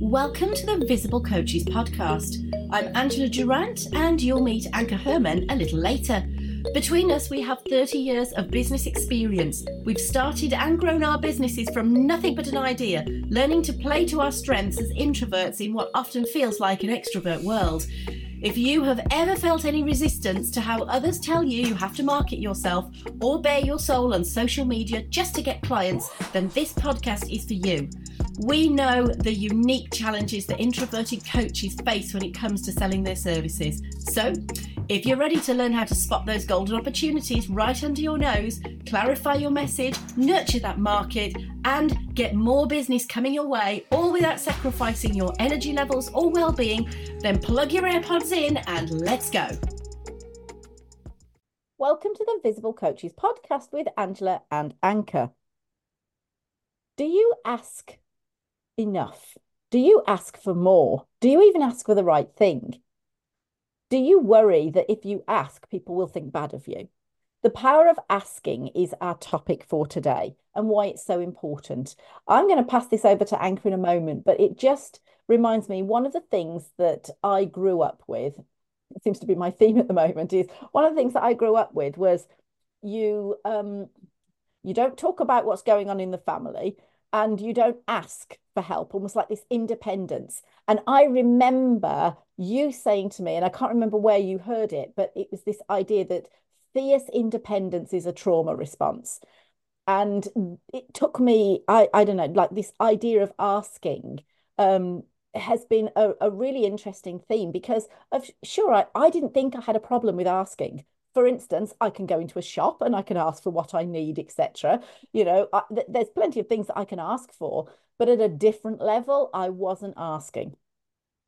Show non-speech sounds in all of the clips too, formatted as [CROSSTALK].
Welcome to the Visible Coaches podcast. I'm Angela Durant, and you'll meet Anka Herman a little later. Between us, we have 30 years of business experience. We've started and grown our businesses from nothing but an idea, learning to play to our strengths as introverts in what often feels like an extrovert world. If you have ever felt any resistance to how others tell you you have to market yourself or bare your soul on social media just to get clients, then this podcast is for you. We know the unique challenges that introverted coaches face when it comes to selling their services. So, if you're ready to learn how to spot those golden opportunities right under your nose, clarify your message, nurture that market, and get more business coming your way, all without sacrificing your energy levels or well being, then plug your AirPods in and let's go. Welcome to the Visible Coaches podcast with Angela and Anka. Do you ask enough? Do you ask for more? Do you even ask for the right thing? Do you worry that if you ask, people will think bad of you? The power of asking is our topic for today and why it's so important. I'm going to pass this over to Anka in a moment, but it just reminds me one of the things that I grew up with, it seems to be my [LAUGHS] theme at the moment, is one of the things that I grew up with was you um you don't talk about what's going on in the family and you don't ask for help, almost like this independence. And I remember you saying to me, and I can't remember where you heard it, but it was this idea that fierce independence is a trauma response. And it took me, I, I don't know, like this idea of asking um, has been a, a really interesting theme because of sure, I, I didn't think I had a problem with asking for instance, I can go into a shop and I can ask for what I need, etc. You know, I, th- there's plenty of things that I can ask for, but at a different level, I wasn't asking.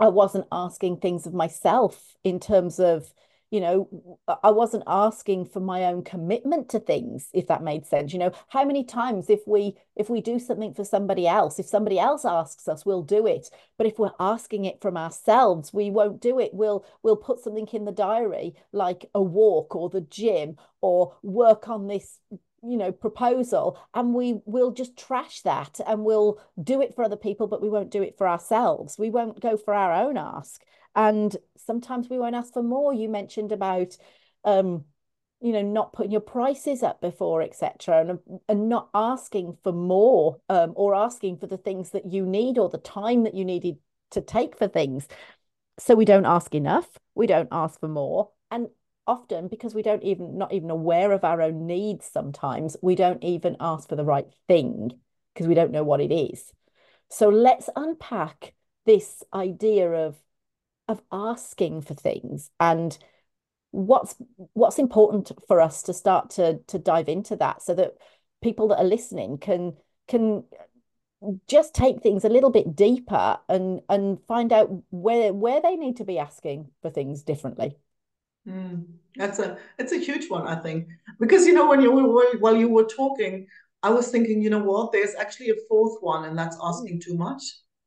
I wasn't asking things of myself in terms of you know i wasn't asking for my own commitment to things if that made sense you know? How many times if we if we do something for somebody else if somebody else asks us we'll do it. But if we're asking it from ourselves we won't do it. We'll we'll put something in the diary like a walk or the gym or work on this you know proposal and we will just trash that and we'll do it for other people but we won't do it for ourselves. We won't go for our own ask and sometimes we won't ask for more. You mentioned about um you know not putting your prices up before etc and and not asking for more um, or asking for the things that you need or the time that you needed to take for things. So we don't ask enough. We don't ask for more. And often because we don't even not even aware of our own needs sometimes we don't even ask for the right thing because we don't know what it is. So let's unpack this idea of of asking for things and what's what's important for us to start to to dive into that so that people that are listening can can just take things a little bit deeper and and find out where where they need to be asking for things differently. Mm, that's a it's a huge one i think. Because you know when you were while you were talking i was thinking you know what? There's actually a fourth one and that's asking too much.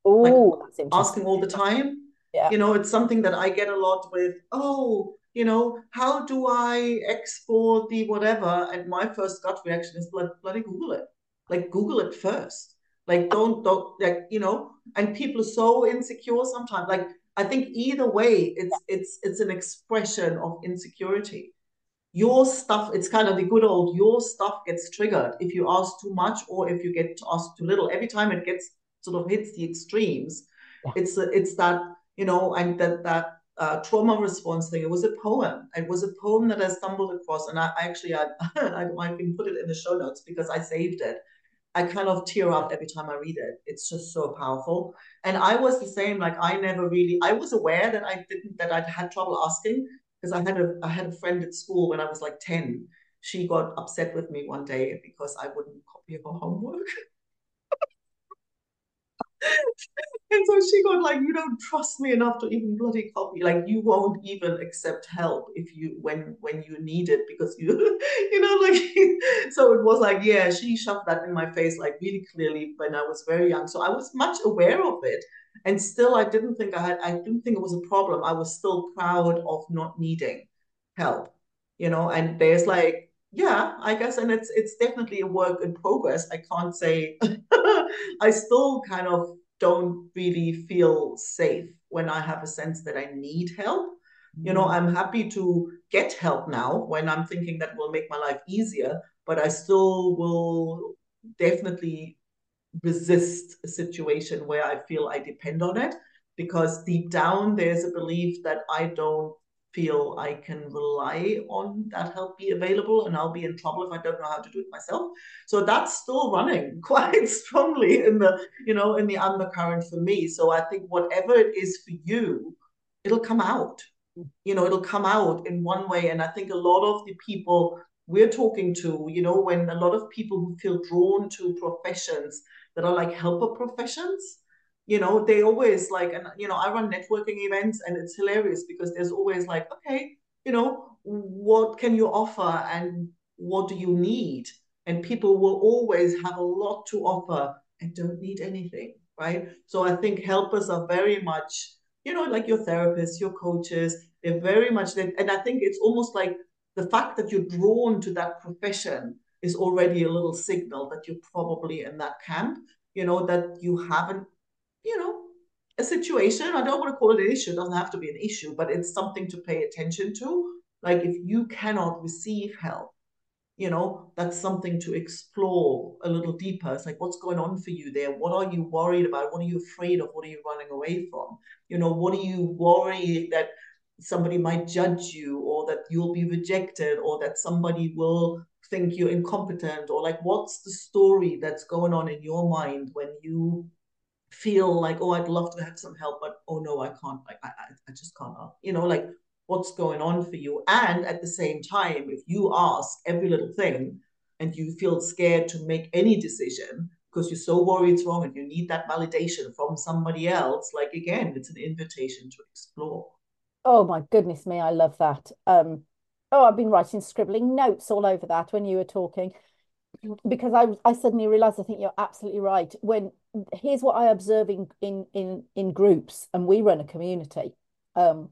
Oh like asking all the time yeah. You know, it's something that I get a lot with, oh, you know, how do I export the whatever? And my first gut reaction is bloody Google it. Like Google it first. Like don't don't like, you know, and people are so insecure sometimes. Like I think either way, it's it's it's an expression of insecurity. Your stuff, it's kind of the good old your stuff gets triggered if you ask too much or if you get asked too little. Every time it gets sort of hits the extremes, yeah. it's it's that you know, and that that uh, trauma response thing. It was a poem. It was a poem that I stumbled across, and I actually [LAUGHS] I I, can put it in the show notes because I saved it. I kind of tear up every time I read it. It's just so powerful. And I was the same. Like I never really. I was aware that I didn't that I'd had trouble asking because I had a I had a friend at school when I was like ten. She got upset with me one day because I wouldn't copy her homework. [LAUGHS] and so she got like, you don't trust me enough to even bloody copy. Like you won't even accept help if you when when you need it because you [LAUGHS] you know like [LAUGHS] so it was like yeah she shoved that in my face like really clearly when I was very young. So I was much aware of it, and still I didn't think I had I didn't think it was a problem. I was still proud of not needing help, you know. And there's like yeah i guess and it's it's definitely a work in progress i can't say [LAUGHS] [LAUGHS] i still kind of don't really feel safe when I have a sense that I need help. You know, mm. I'm happy to get help now when I'm thinking that will make my life easier, but I still will definitely resist a situation where I feel I depend on it because deep down there's a belief that I don't feel I can rely on that help be available and I'll be in trouble if I don't know how to do it myself. So that's still running [LAUGHS] quite strongly in the, you know, in the undercurrent for me. So I think whatever it is for you, it'll come out. You know, it'll come out in one way. And I think a lot of the people we're talking to, you know, when a lot of people who feel drawn to professions that are like helper professions, you know, they always like, and you know, I run networking events and it's hilarious because there's always like, okay, you know, what can you offer and what do you need? And people will always have a lot to offer and don't need anything, right? So I think helpers are very much, you know, like your therapists, your coaches, they're very much, and I think it's almost like the fact that you're drawn to that profession is already a little signal that you're probably in that camp, you know, that you haven't you know, a situation. I don't want to call it an issue. It doesn't have to be an issue, but it's something to pay attention to. Like if you cannot receive help, you know, that's something to explore a little deeper. It's like, what's going on for you there? What are you worried about? What are you afraid of? What are you running away from? You know, what are you worried that somebody might judge you or that you'll be rejected or that somebody will think you're incompetent or like what's the story that's going on in your mind when you feel like, oh, I'd love to have some help, but oh no, I can't. Like, I, I just can't. You know, like what's going on for you. And at the same time, if you ask every little thing and you feel scared to make any decision because you're so worried it's wrong and you need that validation from somebody else, like again, it's an invitation to explore. Oh my goodness me, I love that. Um, oh, I've been writing, scribbling notes all over that when you were talking because I I suddenly realized I think you're absolutely right. When here's what I observe in in in, in groups, and we run a community. Um,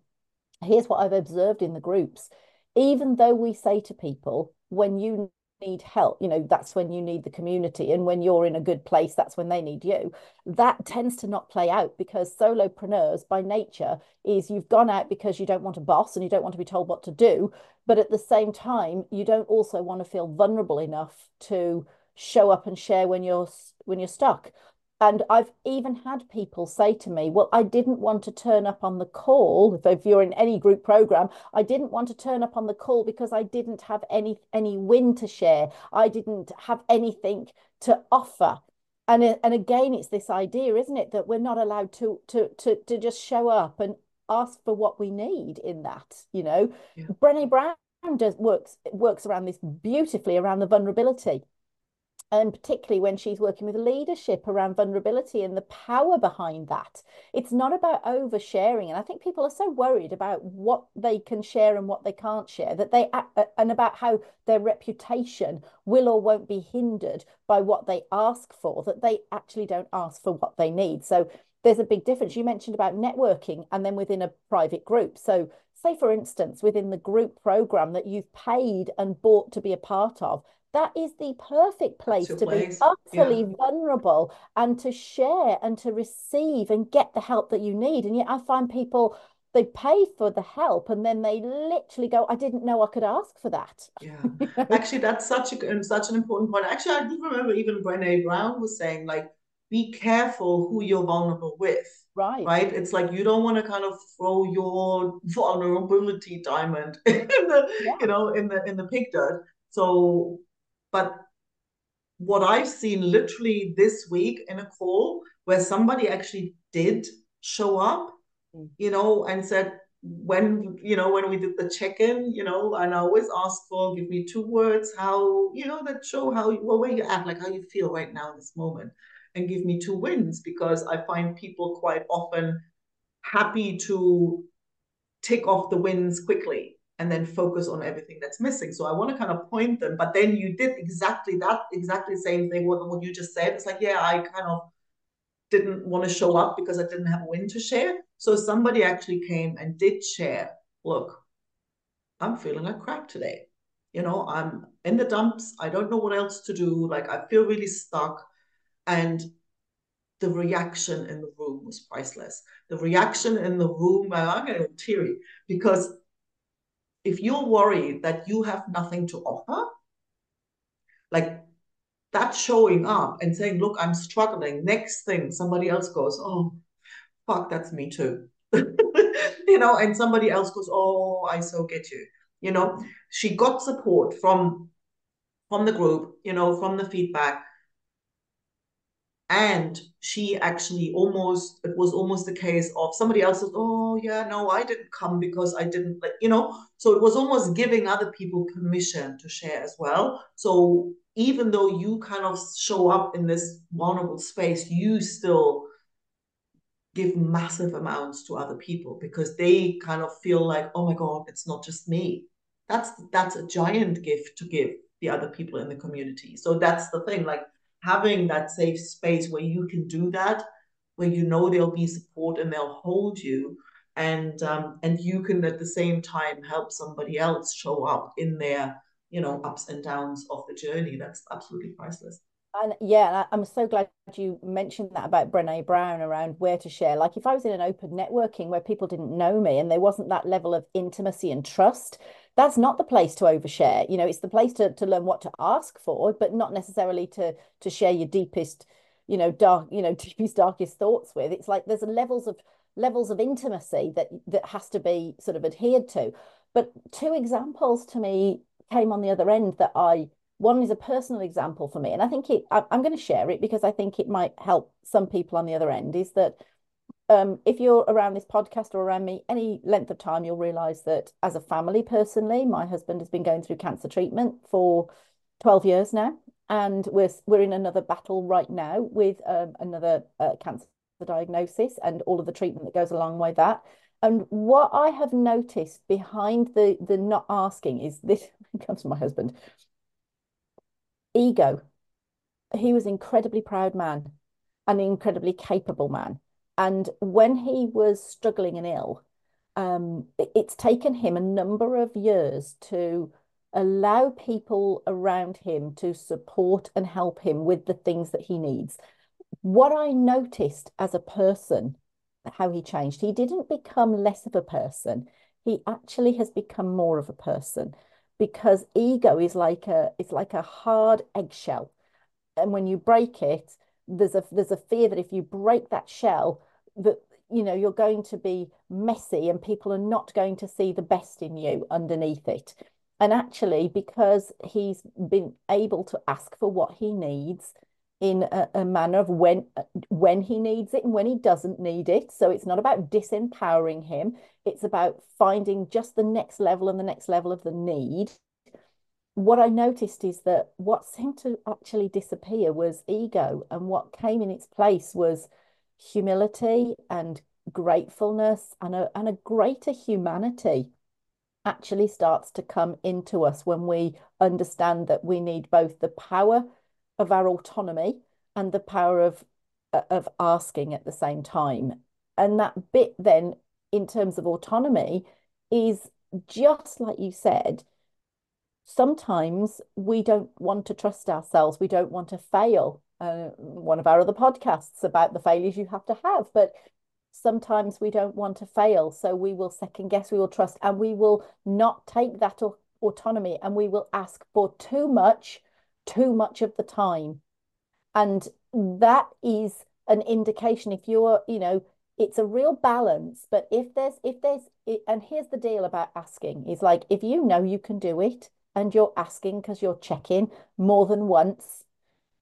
here's what I've observed in the groups. Even though we say to people, when you need help you know that's when you need the community and when you're in a good place that's when they need you that tends to not play out because solopreneurs by nature is you've gone out because you don't want a boss and you don't want to be told what to do but at the same time you don't also want to feel vulnerable enough to show up and share when you're when you're stuck and I've even had people say to me, Well, I didn't want to turn up on the call. If, if you're in any group program, I didn't want to turn up on the call because I didn't have any any win to share. I didn't have anything to offer. And, and again, it's this idea, isn't it, that we're not allowed to to to to just show up and ask for what we need in that, you know. Yeah. Brené Brown does works works around this beautifully around the vulnerability and particularly when she's working with leadership around vulnerability and the power behind that. It's not about oversharing. And I think people are so worried about what they can share and what they can't share that they and about how their reputation will or won't be hindered by what they ask for, that they actually don't ask for what they need. So there's a big difference. You mentioned about networking and then within a private group. So say for instance within the group program that you've paid and bought to be a part of that is the perfect place to place. be utterly yeah. vulnerable and to share and to receive and get the help that you need. And yet I find people they pay for the help and then they literally go, I didn't know I could ask for that. Yeah. [LAUGHS] Actually, that's such a such an important point. Actually, I do remember even Brene Brown was saying, like, be careful who you're vulnerable with. Right. Right. It's like you don't want to kind of throw your vulnerability diamond [LAUGHS] in the, yeah. you know, in the in the pig dirt. So but what I've seen literally this week in a call where somebody actually did show up, mm. you know, and said, when you know when we did the check-in you know and i always ask for give me two words how you know that show how well where you at like how you feel right now in this moment and give me two wins because i find people quite often happy to tick off the wins quickly and then focus on everything that's missing. So I want to kind of point them, but then you did exactly that, exactly the same thing what, what you just said. It's like, yeah, I kind of didn't want to show up because I didn't have a win to share. So somebody actually came and did share, look, I'm feeling like crap today. You know, I'm in the dumps. I don't know what else to do. Like I feel really stuck. And the reaction in the room was priceless. The reaction in the room, I'm to teary because if you're worried that you have nothing to offer, like that showing up and saying, look, I'm struggling. Next thing, somebody else goes, oh, fuck, that's me too. [LAUGHS] you know, and somebody else goes, oh, I so get you. You know, she got support from from the group, you know, from the feedback and she actually almost it was almost the case of somebody else says oh yeah no i didn't come because i didn't like you know? So it was almost giving other people permission to share as well. So even though you kind of show up in this vulnerable space you still give massive amounts to other people because they kind of feel like oh my god it's not just me. That's that's a giant gift to give the other people in the community. So that's the thing like having that safe space where you can do that, where you know there'll be support and they'll hold you, and um, and you can at the same time help somebody else show up in their you know ups and downs of the journey. That's absolutely priceless. And yeah, I'm so glad you mentioned that about Brene Brown around where to share. Like if I was in an open networking where people didn't know me and there wasn't that level of intimacy and trust, that's not the place to overshare. You know, it's the place to to learn what to ask for, but not necessarily to to share your deepest, you know, dark, you know, [LAUGHS] deepest darkest thoughts with. It's like there's levels of levels of intimacy that that has to be sort of adhered to. But two examples to me came on the other end that I one is a personal example for me, and I think it. I'm going to share it because I think it might help some people on the other end. Is that um, if you're around this podcast or around me any length of time, you'll realize that as a family, personally, my husband has been going through cancer treatment for 12 years now. And we're, we're in another battle right now with um, another uh, cancer diagnosis and all of the treatment that goes along with that. And what I have noticed behind the, the not asking is this [LAUGHS] comes from my husband ego. He was an incredibly proud man, an incredibly capable man and when he was struggling and ill, um, it's taken him a number of years to allow people around him to support and help him with the things that he needs. What I noticed as a person, how he changed, he didn't become less of a person. He actually has become more of a person because ego is like a it's like a hard eggshell. And when you break it, there's a there's a fear that if you break that shell, that you know you're going to be messy and people are not going to see the best in you underneath it. And actually because he's been able to ask for what he needs in a, a, manner of when when he needs it and when he doesn't need it. So it's not about disempowering him. It's about finding just the next level and the next level of the need. What i noticed is that what seemed to actually disappear was ego. And what came in its place was humility and gratefulness and a, and a greater humanity actually starts to come into us when we understand that we need both the power of our autonomy and the power of uh, of asking at the same time. And that bit then in terms of autonomy is just like you said sometimes we don't want to trust ourselves. We don't want to fail uh, one of our other podcasts about the failures you have to have. But sometimes we don't want to fail. So we will second guess, we will trust, and we will not take that autonomy and we will ask for too much, too much of the time. And that is an indication if you're, you know, it's a real balance. But if there's, if there's, and here's the deal about asking is like, if you know you can do it and you're asking because you're checking more than once,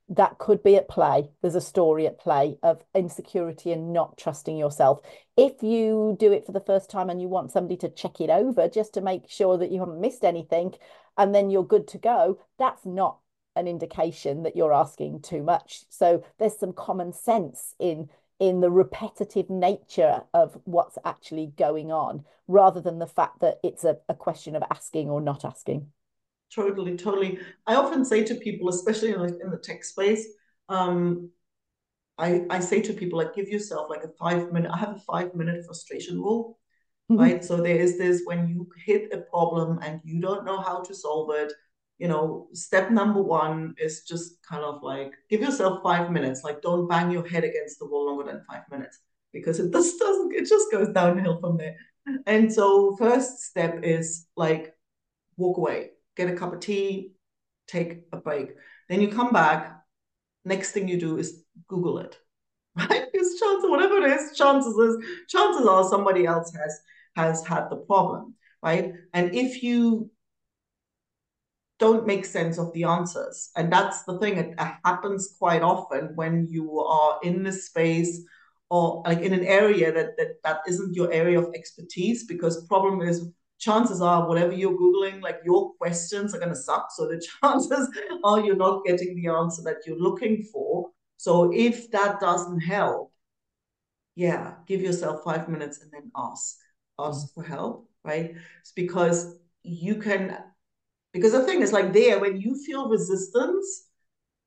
that could be at play. There's a story at play of insecurity and not trusting yourself. If you do it for the first time and you want somebody to check it over just to make sure that you haven't missed anything and then you're good to go, that's not an indication that you're asking too much. So there's some common sense in in the repetitive nature of what's actually going on rather than the fact that it's a, a question of asking or not asking. Totally, totally. I often say to people, especially in, in the tech space, um, I, I say to people, like, give yourself like a five minute, I have a five minute frustration rule, mm-hmm. right? So there is this when you hit a problem and you don't know how to solve it, you know, step number one is just kind of like give yourself five minutes. Like don't bang your head against the wall longer than five minutes because it [LAUGHS] just doesn't, it just goes downhill from there. And so first step is like walk away, get a cup of tea, take a break. Then you come back. Next thing you do is Google it. [LAUGHS] Right? Because chances, whatever it is, chances is chances are somebody else has has had the problem, right? And if you don't make sense of the answers. And that's the thing, it happens quite often when you are in the space or like in an area that, that that isn't your area of expertise because problem is chances are whatever you're googling like your questions are going to suck. So the [LAUGHS] chances are you're not getting the answer that you're looking for. So if that doesn't help yeah give yourself five minutes and then ask. Ask mm-hmm. for help right? It's because you can because the thing is like there when you feel resistance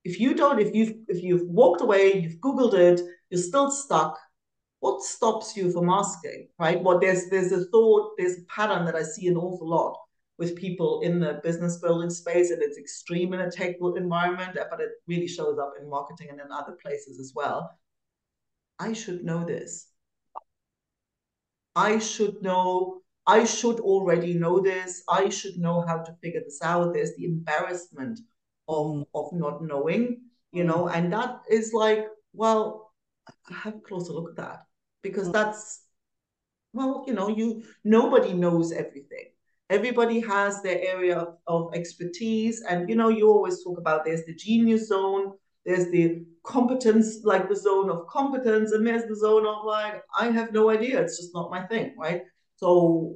if you don't if you've if you've walked away you've googled it you're still stuck what stops you from asking right what there's there's a thought there's a pattern that i see an awful lot with people in the business building space and it's extreme in a tech environment but it really shows up in marketing and in other places as well i should know this i should know I should already know this. I should know how to figure this out. There's the embarrassment of, of not knowing, you know, and that is like, well, have a closer look at that because that's, well, you know, you nobody knows everything. Everybody has their area of, of expertise. And, you know, you always talk about there's the genius zone, there's the competence, like the zone of competence, and there's the zone of like, I have no idea. It's just not my thing, right? So,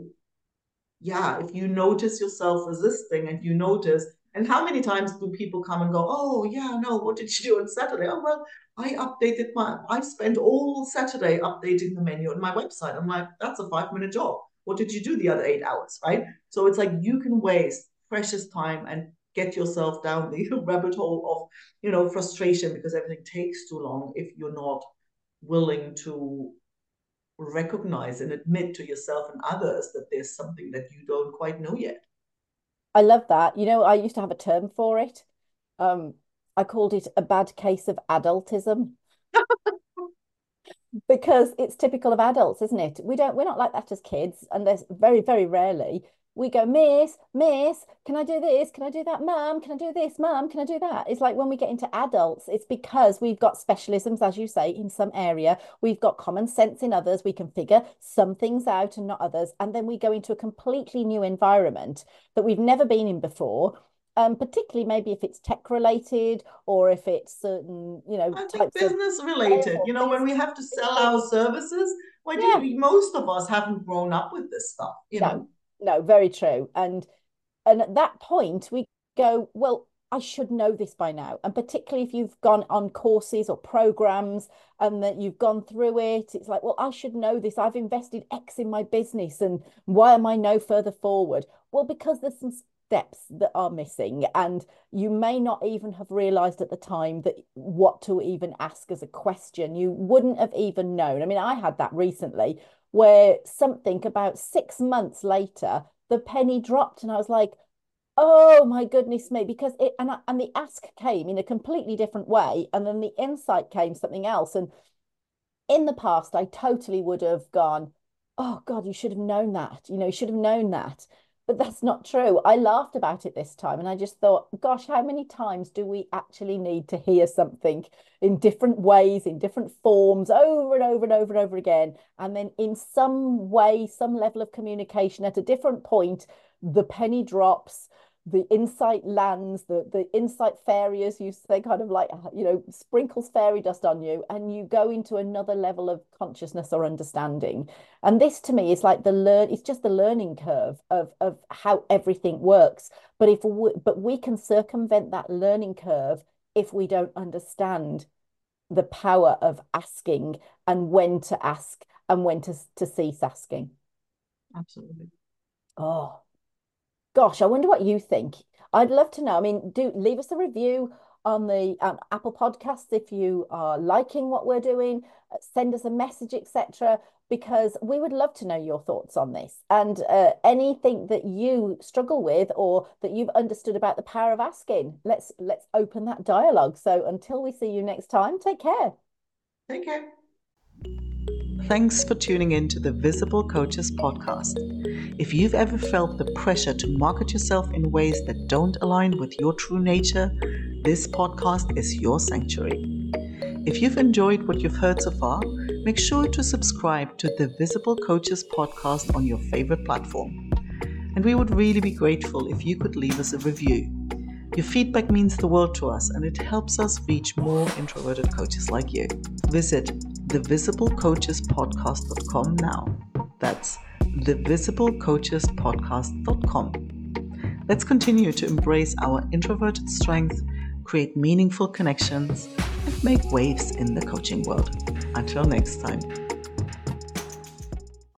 yeah, if you notice yourself resisting and you notice, and how many times do people come and go, oh, yeah, no, what did you do on Saturday? Oh, well, I updated my, I spent all Saturday updating the menu on my website. I'm like, that's a five minute job. What did you do the other eight hours? Right. So it's like you can waste precious time and get yourself down the [LAUGHS] rabbit hole of, you know, frustration because everything takes too long if you're not willing to recognize and admit to yourself and others that there's something that you don't quite know yet. I love that. You know, I used to have a term for it. Um, I called it a bad case of adultism. [LAUGHS] because it's typical of adults, isn't it? We don't we're not like that as kids, and there's very, very rarely we go, Miss, Miss, can I do this? Can I do that? Mum, can I do this? Mum, can I do that? It's like when we get into adults, it's because we've got specialisms, as you say, in some area. We've got common sense in others. We can figure some things out and not others. And then we go into a completely new environment that we've never been in before. Um, particularly maybe if it's tech related or if it's certain, you know, I think business related. You know, when we have to sell our services, well, yeah. most of us haven't grown up with this stuff, you no. know no, very true. And and at that point we go, well, I should know this by now. And particularly if you've gone on courses or programs and that you've gone through it, it's like, well, I should know this. I've invested X in my business. And why am I no further forward? Well, because there's some steps that are missing. And you may not even have realized at the time that what to even ask as a question. You wouldn't have even known. I mean, I had that recently where something about six months later, the penny dropped, and I was like, oh my goodness me, because it and, I, and the ask came in a completely different way, and then the insight came something else. And in the past, I totally would have gone, oh God, you should have known that. You know, you should have known that. But that's not true. I laughed about it this time and I just thought, gosh, how many times do we actually need to hear something in different ways, in different forms, over and over and over and over again? And then in some way, some level of communication at a different point, the penny drops the insight lands, the the insight fairy, as you say, kind of like uh, you know, sprinkles fairy dust on you, and you go into another level of consciousness or understanding. And this to me is like the learn. It's just the learning curve of of how everything works. But if we, but we can circumvent that learning curve if we don't understand the power of asking and when to ask and when to to cease asking. Absolutely. Oh, Gosh, I wonder what you think. I'd love to know. I mean, do leave us a review on the um, Apple Podcasts if you are liking what we're doing. Uh, send us a message, etc because we would love to know your thoughts on this and uh, anything that you struggle with or that you've understood about the power of asking. Let's let's open that dialogue. So until we see you next time, take care. Take care. Thanks for tuning in to the Visible Coaches podcast. If you've ever felt the pressure to market yourself in ways that don't align with your true nature, this podcast is your sanctuary. If you've enjoyed what you've heard so far, make sure to subscribe to the Visible Coaches podcast on your favorite platform. And we would really be grateful if you could leave us a review. Your feedback means the world to us and it helps us reach more introverted coaches like you. Visit thevisiblecoachespodcast.com now. That's thevisiblecoachespodcast.com. Let's continue to embrace our introverted strength, create meaningful connections, and make waves in the coaching world. Until next time.